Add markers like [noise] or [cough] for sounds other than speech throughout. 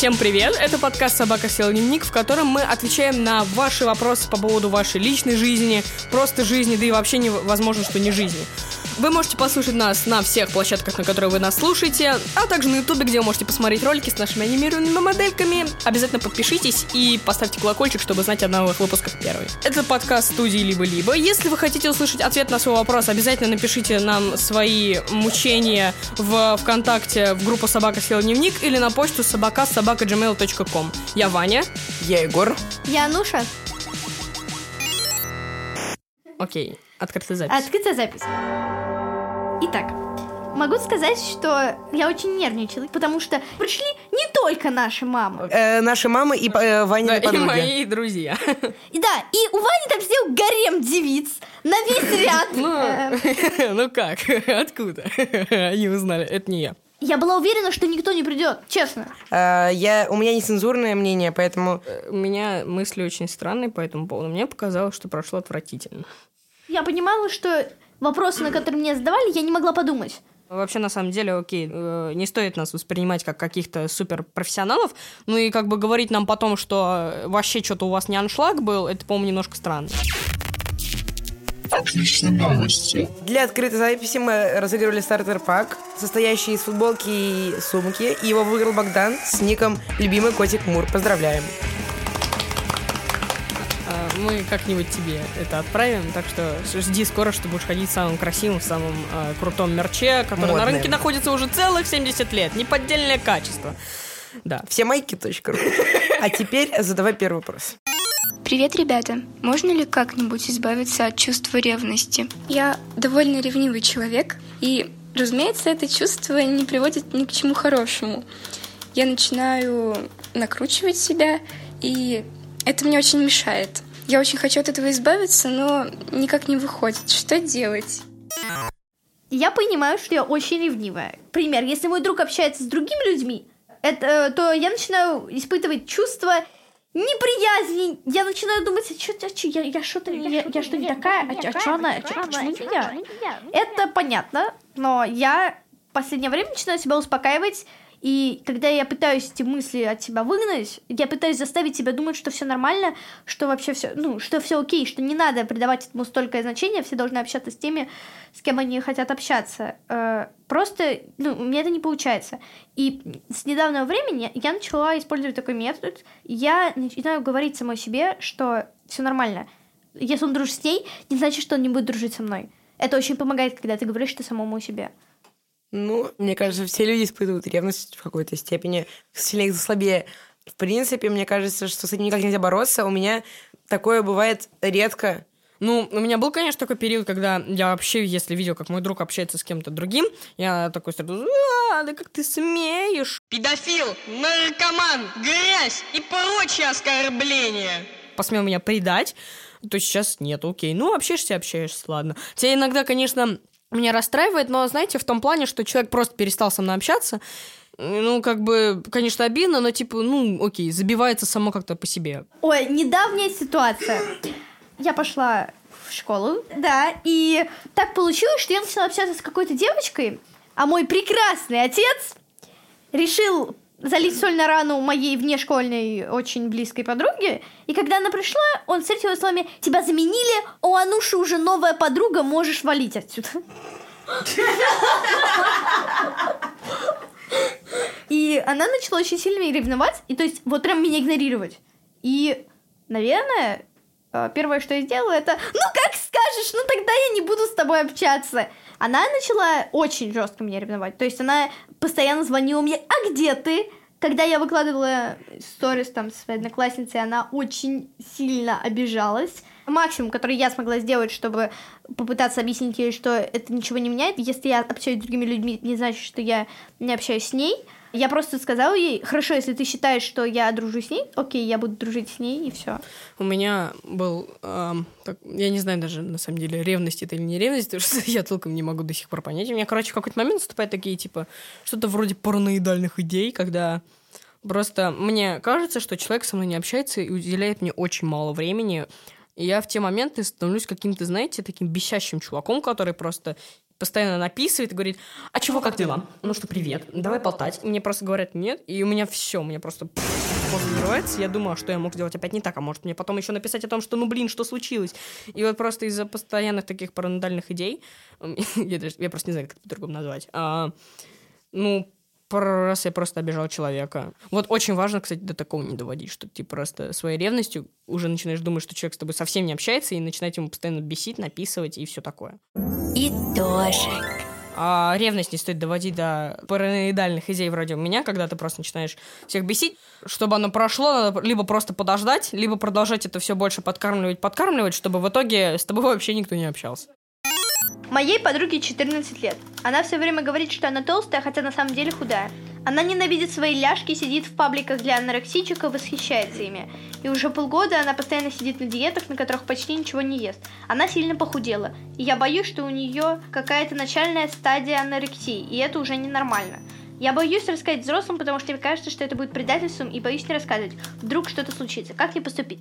Всем привет! Это подкаст «Собака сел дневник», в котором мы отвечаем на ваши вопросы по поводу вашей личной жизни, просто жизни, да и вообще невозможно, что не жизни. Вы можете послушать нас на всех площадках, на которые вы нас слушаете, а также на ютубе, где вы можете посмотреть ролики с нашими анимированными модельками. Обязательно подпишитесь и поставьте колокольчик, чтобы знать о новых выпусках первый. Это подкаст студии «Либо-либо». Если вы хотите услышать ответ на свой вопрос, обязательно напишите нам свои мучения в ВКонтакте в группу «Собака съела дневник» или на почту собака собака gmail.com. Я Ваня. Я Егор. Я Ануша. Окей, открытая запись. Открытая запись. Итак, могу сказать, что я очень нервничала, потому что пришли не только наши мамы. Э, наши мамы и э, Ваня Да, и подруги. мои друзья. [laughs] И да, и у Вани там сидел гарем девиц на весь ряд. [laughs] Э, [laughs] Ну как? Откуда? Они узнали. Это не я. Я была уверена, что никто не придет, честно. Э, я, у меня нецензурное мнение, поэтому... У меня мысли очень странные по этому поводу. Мне показалось, что прошло отвратительно. Я понимала, что вопросы, на которые мне задавали, я не могла подумать. Вообще, на самом деле, окей, э, не стоит нас воспринимать как каких-то суперпрофессионалов, ну и как бы говорить нам потом, что э, вообще что-то у вас не аншлаг был, это, по-моему, немножко странно. Отличные новости. Для открытой записи мы разыгрывали стартер-пак, состоящий из футболки и сумки. И его выиграл Богдан с ником «Любимый котик Мур». Поздравляем. А, Мы как-нибудь тебе это отправим, так что жди скоро, что будешь ходить в самом красивом, в самом э, крутом мерче, который на Модным. рынке находится уже целых 70 лет. Неподдельное качество. Да. Все майки.ру. А теперь задавай первый вопрос. Привет, ребята! Можно ли как-нибудь избавиться от чувства ревности? Я довольно ревнивый человек, и, разумеется, это чувство не приводит ни к чему хорошему. Я начинаю накручивать себя, и это мне очень мешает. Я очень хочу от этого избавиться, но никак не выходит. Что делать? Я понимаю, что я очень ревнивая. Пример, если мой друг общается с другими людьми, это, то я начинаю испытывать чувство неприязни. Я начинаю думать, а что, а чё, я, я что-то, я, я что не такая, а, а что она, а чё- почему не я? Это понятно, но я в последнее время начинаю себя успокаивать, и когда я пытаюсь эти мысли от себя выгнать, я пытаюсь заставить себя думать, что все нормально, что вообще все, ну, что все окей, что не надо придавать этому столько значения, все должны общаться с теми, с кем они хотят общаться. Э, Просто, ну, у меня это не получается. И с недавнего времени я начала использовать такой метод. Я начинаю говорить самой себе, что все нормально. Если он дружит с ней, не значит, что он не будет дружить со мной. Это очень помогает, когда ты говоришь это самому себе. Ну, мне кажется, все люди испытывают ревность в какой-то степени, сильнее или слабее. В принципе, мне кажется, что с этим никак нельзя бороться. У меня такое бывает редко. Ну, у меня был, конечно, такой период, когда я вообще, если видел, как мой друг общается с кем-то другим, я такой сразу, а, да как ты смеешь? Педофил, наркоман, грязь и прочие оскорбления. Посмел меня предать, то сейчас нет, окей. Ну, общаешься, общаешься, ладно. Тебя иногда, конечно, меня расстраивает, но, знаете, в том плане, что человек просто перестал со мной общаться, ну, как бы, конечно, обидно, но, типа, ну, окей, забивается само как-то по себе. Ой, недавняя ситуация. Я пошла в школу, да, и так получилось, что я начала общаться с какой-то девочкой, а мой прекрасный отец решил залить соль на рану моей внешкольной очень близкой подруги. И когда она пришла, он встретил ее словами «Тебя заменили, у Ануши уже новая подруга, можешь валить отсюда». И она начала очень сильно меня ревновать, и то есть вот прям меня игнорировать. И, наверное, первое, что я сделала, это «Ну, как скажешь, ну тогда я не буду с тобой общаться». Она начала очень жестко меня ревновать. То есть она постоянно звонила мне «А где ты?» Когда я выкладывала сторис там со своей одноклассницей, она очень сильно обижалась. Максимум, который я смогла сделать, чтобы попытаться объяснить ей, что это ничего не меняет. Если я общаюсь с другими людьми, не значит, что я не общаюсь с ней. Я просто сказала ей, хорошо, если ты считаешь, что я дружу с ней, окей, я буду дружить с ней, и все. У меня был, эм, так, я не знаю даже, на самом деле, ревность это или не ревность, потому что я толком не могу до сих пор понять. У меня, короче, в какой-то момент наступают такие, типа, что-то вроде параноидальных идей, когда просто мне кажется, что человек со мной не общается и уделяет мне очень мало времени, и я в те моменты становлюсь каким-то, знаете, таким бесящим чуваком, который просто постоянно написывает и говорит, а чего, как дела? Ну что, привет, давай болтать. Мне просто говорят нет, и у меня все, меня просто взрывается. Я думаю, а что я мог сделать опять не так, а может мне потом еще написать о том, что, ну блин, что случилось? И вот просто из-за постоянных таких параноидальных идей, [laughs] я, даже, я просто не знаю, как это по-другому назвать, а, ну, пару раз я просто обижал человека. Вот очень важно, кстати, до такого не доводить, что ты просто своей ревностью уже начинаешь думать, что человек с тобой совсем не общается, и начинать ему постоянно бесить, написывать и все такое. Итожек. А ревность не стоит доводить до параноидальных идей вроде у меня, когда ты просто начинаешь всех бесить. Чтобы оно прошло, надо либо просто подождать, либо продолжать это все больше подкармливать, подкармливать, чтобы в итоге с тобой вообще никто не общался. Моей подруге 14 лет. Она все время говорит, что она толстая, хотя на самом деле худая. Она ненавидит свои ляжки, сидит в пабликах для анорексичек восхищается ими. И уже полгода она постоянно сидит на диетах, на которых почти ничего не ест. Она сильно похудела. И я боюсь, что у нее какая-то начальная стадия анорексии, и это уже ненормально. Я боюсь рассказать взрослым, потому что мне кажется, что это будет предательством, и боюсь не рассказывать. Вдруг что-то случится. Как мне поступить?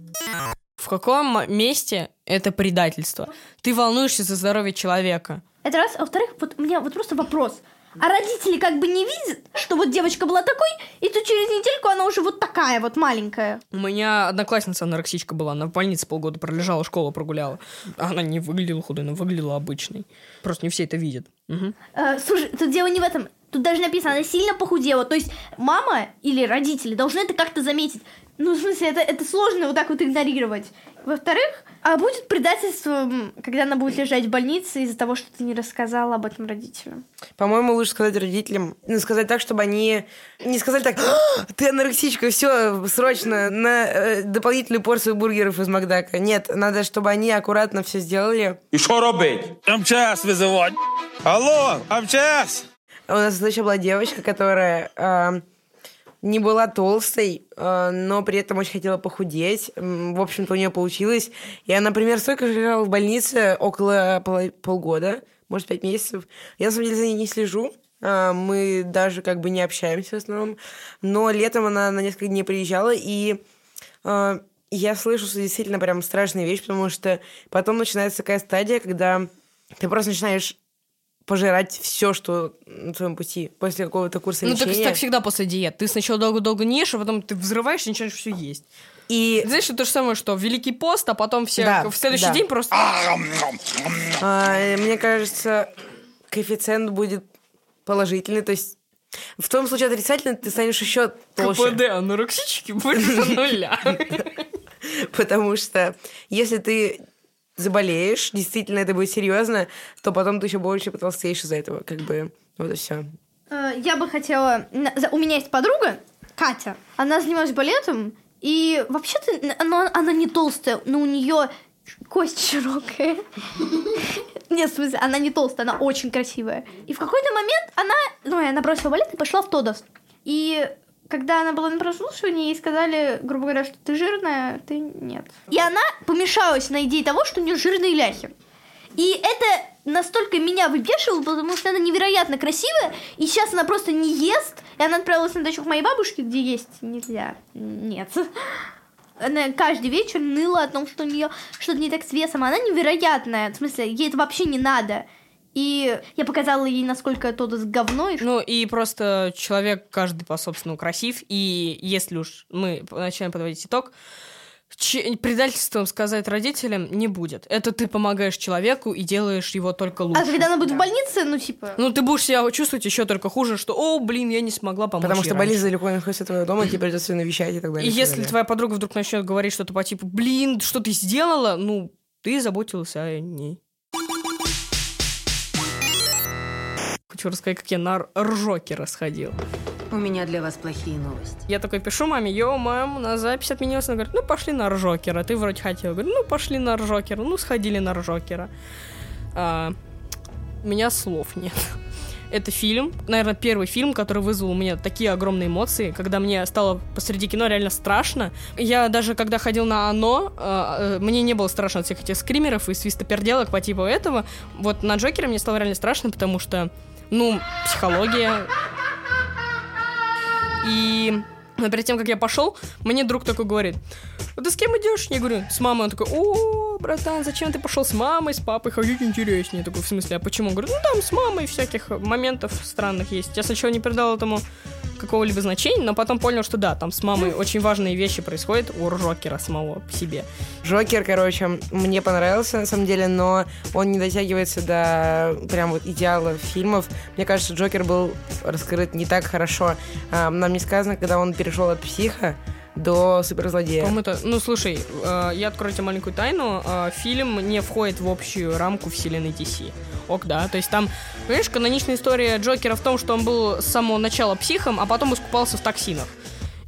В каком месте это предательство? Ты волнуешься за здоровье человека. Это раз. А во-вторых, вот у меня вот просто вопрос. А родители как бы не видят, что вот девочка была такой, и тут через недельку она уже вот такая вот маленькая. У меня одноклассница анорексичка была, она в больнице полгода пролежала, школу прогуляла. Она не выглядела худой, она выглядела обычной. Просто не все это видят. Угу. Э, слушай, тут дело не в этом. Тут даже написано, она сильно похудела. То есть мама или родители должны это как-то заметить. Ну, в смысле, это, это сложно вот так вот игнорировать. Во-вторых, а будет предательство, когда она будет лежать в больнице из-за того, что ты не рассказала об этом родителям? По-моему, лучше сказать родителям, ну, сказать так, чтобы они не сказали так, «А, ты анорексичка, все, срочно, на э, дополнительную порцию бургеров из Макдака. Нет, надо, чтобы они аккуратно все сделали. И что робить? МЧС вызывать. Алло, МЧС! У нас еще была девочка, которая э, не была толстой, э, но при этом очень хотела похудеть. В общем-то, у нее получилось. И она, например, столько же лежала в больнице около пол- полгода, может, пять месяцев. Я, на самом деле, за ней не слежу. Э, мы даже как бы не общаемся в основном. Но летом она на несколько дней приезжала, и э, я слышу, что действительно прям страшная вещь, потому что потом начинается такая стадия, когда ты просто начинаешь пожирать все, что на твоем пути после какого-то курса ну, лечения. Ну, так, так всегда после диет. Ты сначала долго-долго не ешь, а потом ты взрываешься и начинаешь все есть. И... Знаешь, это то же самое, что Великий пост, а потом все Да, в следующий да. день просто... А, мне кажется, коэффициент будет положительный, то есть в том случае отрицательный ты станешь еще толще. КПД анорексички больше нуля. [laughs] Потому что если ты заболеешь, действительно это будет серьезно, то потом ты еще больше потолстеешь из-за этого. Как бы вот и все. Э, Я бы хотела... У меня есть подруга, Катя. Она занималась балетом, и вообще-то она, она не толстая, но у нее кость широкая. [laughs] Нет, в смысле, она не толстая, она очень красивая. И в какой-то момент она... Ну, она бросила балет и пошла в Тодос. И когда она была на прослушивании, ей сказали, грубо говоря, что ты жирная, ты нет. И она помешалась на идее того, что у нее жирные ляхи. И это настолько меня выбешивало, потому что она невероятно красивая, и сейчас она просто не ест, и она отправилась на дачу к моей бабушке, где есть нельзя. Нет. Она каждый вечер ныла о том, что у нее что-то не так с весом. Она невероятная. В смысле, ей это вообще не надо. И я показала ей, насколько то с говно. Ну и просто человек каждый по-собственному красив, и если уж мы начинаем подводить итог, че- предательством сказать родителям не будет. Это ты помогаешь человеку и делаешь его только лучше. А когда она будет в больнице, ну типа... Ну, ты будешь себя чувствовать еще только хуже, что, о, блин, я не смогла помочь Потому ей что раньше». больница далеко находится от твоего дома, тебе придется навещать и так далее. и если далее. твоя подруга вдруг начнет говорить что-то по типу, блин, что ты сделала, ну, ты заботился о ней. Хочу рассказать, как я на ржоке расходил. У меня для вас плохие новости. Я такой пишу маме, йоу, мам, у нас запись отменилась. Она говорит, ну, пошли на ржокера. Ты вроде хотела. Говорю, ну, пошли на ржокера. Ну, сходили на ржокера. А, у меня слов нет. [laughs] Это фильм, наверное, первый фильм, который вызвал у меня такие огромные эмоции, когда мне стало посреди кино реально страшно. Я даже когда ходил на оно, э, э, мне не было страшно от всех этих скримеров и свистоперделок по типу этого. Вот на Джокера мне стало реально страшно, потому что, ну, психология. И Но перед тем, как я пошел, мне друг такой говорит, «А ты с кем идешь? Я говорю, с мамой. Он такой, о, братан, зачем ты пошел с мамой, с папой ходить интереснее? Я такой, в смысле, а почему? Он говорит, ну там с мамой всяких моментов странных есть. Я сначала не придал этому какого-либо значения, но потом понял, что да, там с мамой очень важные вещи происходят у Рокера самого по себе. Джокер, короче, мне понравился на самом деле, но он не дотягивается до прям вот идеала фильмов. Мне кажется, Джокер был раскрыт не так хорошо. Нам не сказано, когда он перешел от психа до суперзлодея. По-моему, это... Ну, слушай, э, я открою тебе маленькую тайну. Э, фильм не входит в общую рамку вселенной DC. Ок, да. То есть там, понимаешь, каноничная история Джокера в том, что он был с самого начала психом, а потом искупался в токсинах.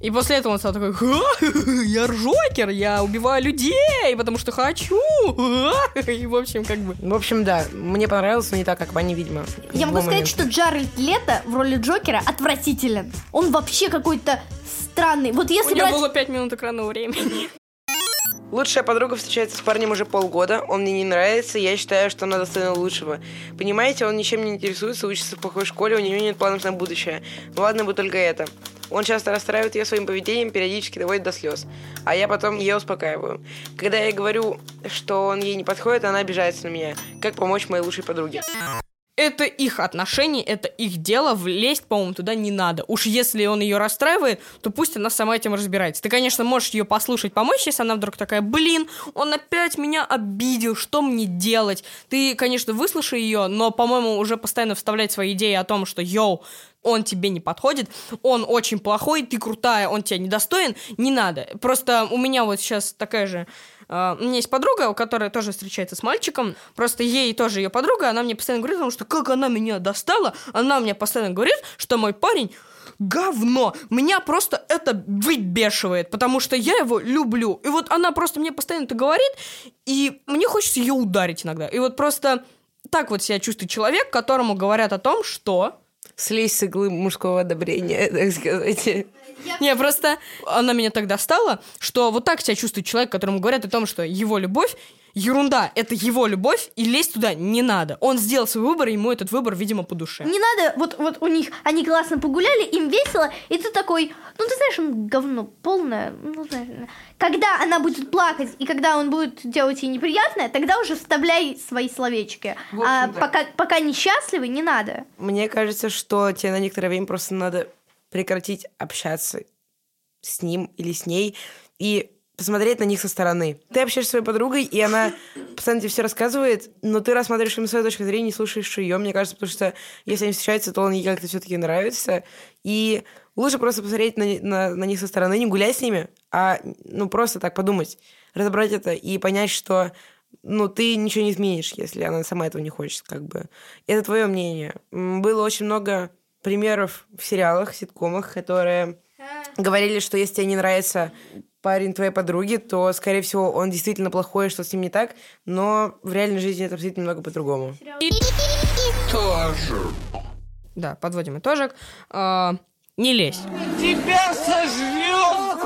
И после этого он стал такой, «Ха, [laughs] я Джокер, я убиваю людей, потому что хочу. [laughs] И, в общем, как бы... В общем, да, мне понравилось, но не так, как Ване, видимо. Я могу сказать, что Джаред Лето в роли Джокера отвратителен. Он вообще какой-то странный. Вот У если него брать... было 5 минут экранного времени. Лучшая подруга встречается с парнем уже полгода, он мне не нравится, я считаю, что она достойна лучшего. Понимаете, он ничем не интересуется, учится в плохой школе, у него нет планов на будущее. Ладно бы только это. Он часто расстраивает ее своим поведением, периодически доводит до слез. А я потом ее успокаиваю. Когда я говорю, что он ей не подходит, она обижается на меня. Как помочь моей лучшей подруге? Это их отношения, это их дело, влезть, по-моему, туда не надо. Уж если он ее расстраивает, то пусть она сама этим разбирается. Ты, конечно, можешь ее послушать, помочь, если она вдруг такая, блин, он опять меня обидел, что мне делать? Ты, конечно, выслушай ее, но, по-моему, уже постоянно вставлять свои идеи о том, что, йоу, он тебе не подходит, он очень плохой, ты крутая, он тебя недостоин, не надо. Просто у меня вот сейчас такая же... э, у меня есть подруга, у которой тоже встречается с мальчиком. Просто ей тоже ее подруга, она мне постоянно говорит, потому что как она меня достала, она мне постоянно говорит, что мой парень говно. Меня просто это выбешивает, потому что я его люблю. И вот она просто мне постоянно это говорит, и мне хочется ее ударить иногда. И вот просто так вот себя чувствует человек, которому говорят о том, что... Слезь с иглы мужского одобрения, [laughs] так сказать. Не, просто она меня так достала, что вот так себя чувствует человек, которому говорят о том, что его любовь ерунда, это его любовь, и лезть туда не надо. Он сделал свой выбор, и ему этот выбор, видимо, по душе. Не надо, вот, вот у них, они классно погуляли, им весело, и ты такой, ну ты знаешь, он говно полное, ну знаешь, когда она будет плакать, и когда он будет делать ей неприятное, тогда уже вставляй свои словечки. А пока, пока несчастливы, не надо. Мне кажется, что тебе на некоторое время просто надо прекратить общаться с ним или с ней и посмотреть на них со стороны. Ты общаешься с своей подругой, и она [coughs] постоянно тебе все рассказывает, но ты рассматриваешь именно свою точку зрения, не слушаешь ее, мне кажется, потому что если они встречаются, то он ей как-то все-таки нравится. И лучше просто посмотреть на, на, на них со стороны, не гулять с ними, а ну просто так подумать, разобрать это и понять, что ну, ты ничего не изменишь, если она сама этого не хочет, как бы. Это твое мнение. Было очень много примеров в сериалах, ситкомах, которые говорили, что если тебе не нравится парень твоей подруги, то, скорее всего, он действительно плохой, что с ним не так, но в реальной жизни это обстоит немного по-другому. Да, подводим итожек. А, не лезь. Тебя сожрет!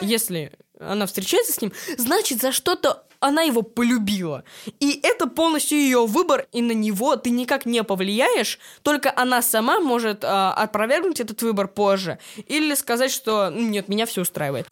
Если она встречается с ним, значит, за что-то она его полюбила. И это полностью ее выбор, и на него ты никак не повлияешь, только она сама может а, опровергнуть этот выбор позже. Или сказать, что «Ну, нет, меня все устраивает.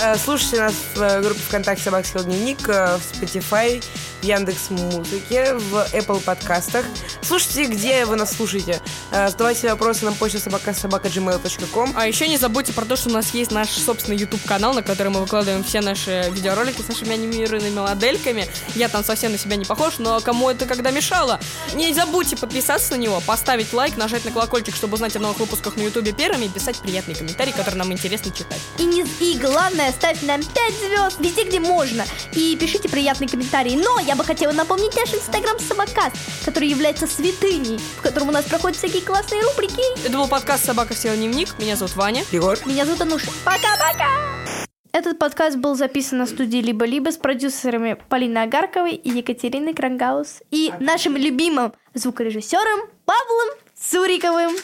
Э, Слушайте нас в э, группе ВКонтакте «Собак дневник», э, в Spotify, Яндекс Музыке, в Apple подкастах. Слушайте, где вы нас слушаете. Э, Задавайте вопросы на почту собака собака gmail.com. А еще не забудьте про то, что у нас есть наш собственный YouTube-канал, на который мы выкладываем все наши видеоролики с нашими анимированными модельками. Я там совсем на себя не похож, но кому это когда мешало? Не забудьте подписаться на него, поставить лайк, нажать на колокольчик, чтобы узнать о новых выпусках на YouTube первыми и писать приятные комментарии, которые нам интересно читать. И, не, и главное, ставьте нам 5 звезд везде, где можно. И пишите приятные комментарии. Но я бы хотела напомнить наш инстаграм Собакаст, который является святыней, в котором у нас проходят всякие классные рубрики. Это был подкаст «Собака села дневник». Меня зовут Ваня. Егор. Меня зовут Ануша. Пока-пока! Этот подкаст был записан на студии «Либо-либо» с продюсерами Полиной Агарковой и Екатериной Крангаус и нашим любимым звукорежиссером Павлом Цуриковым.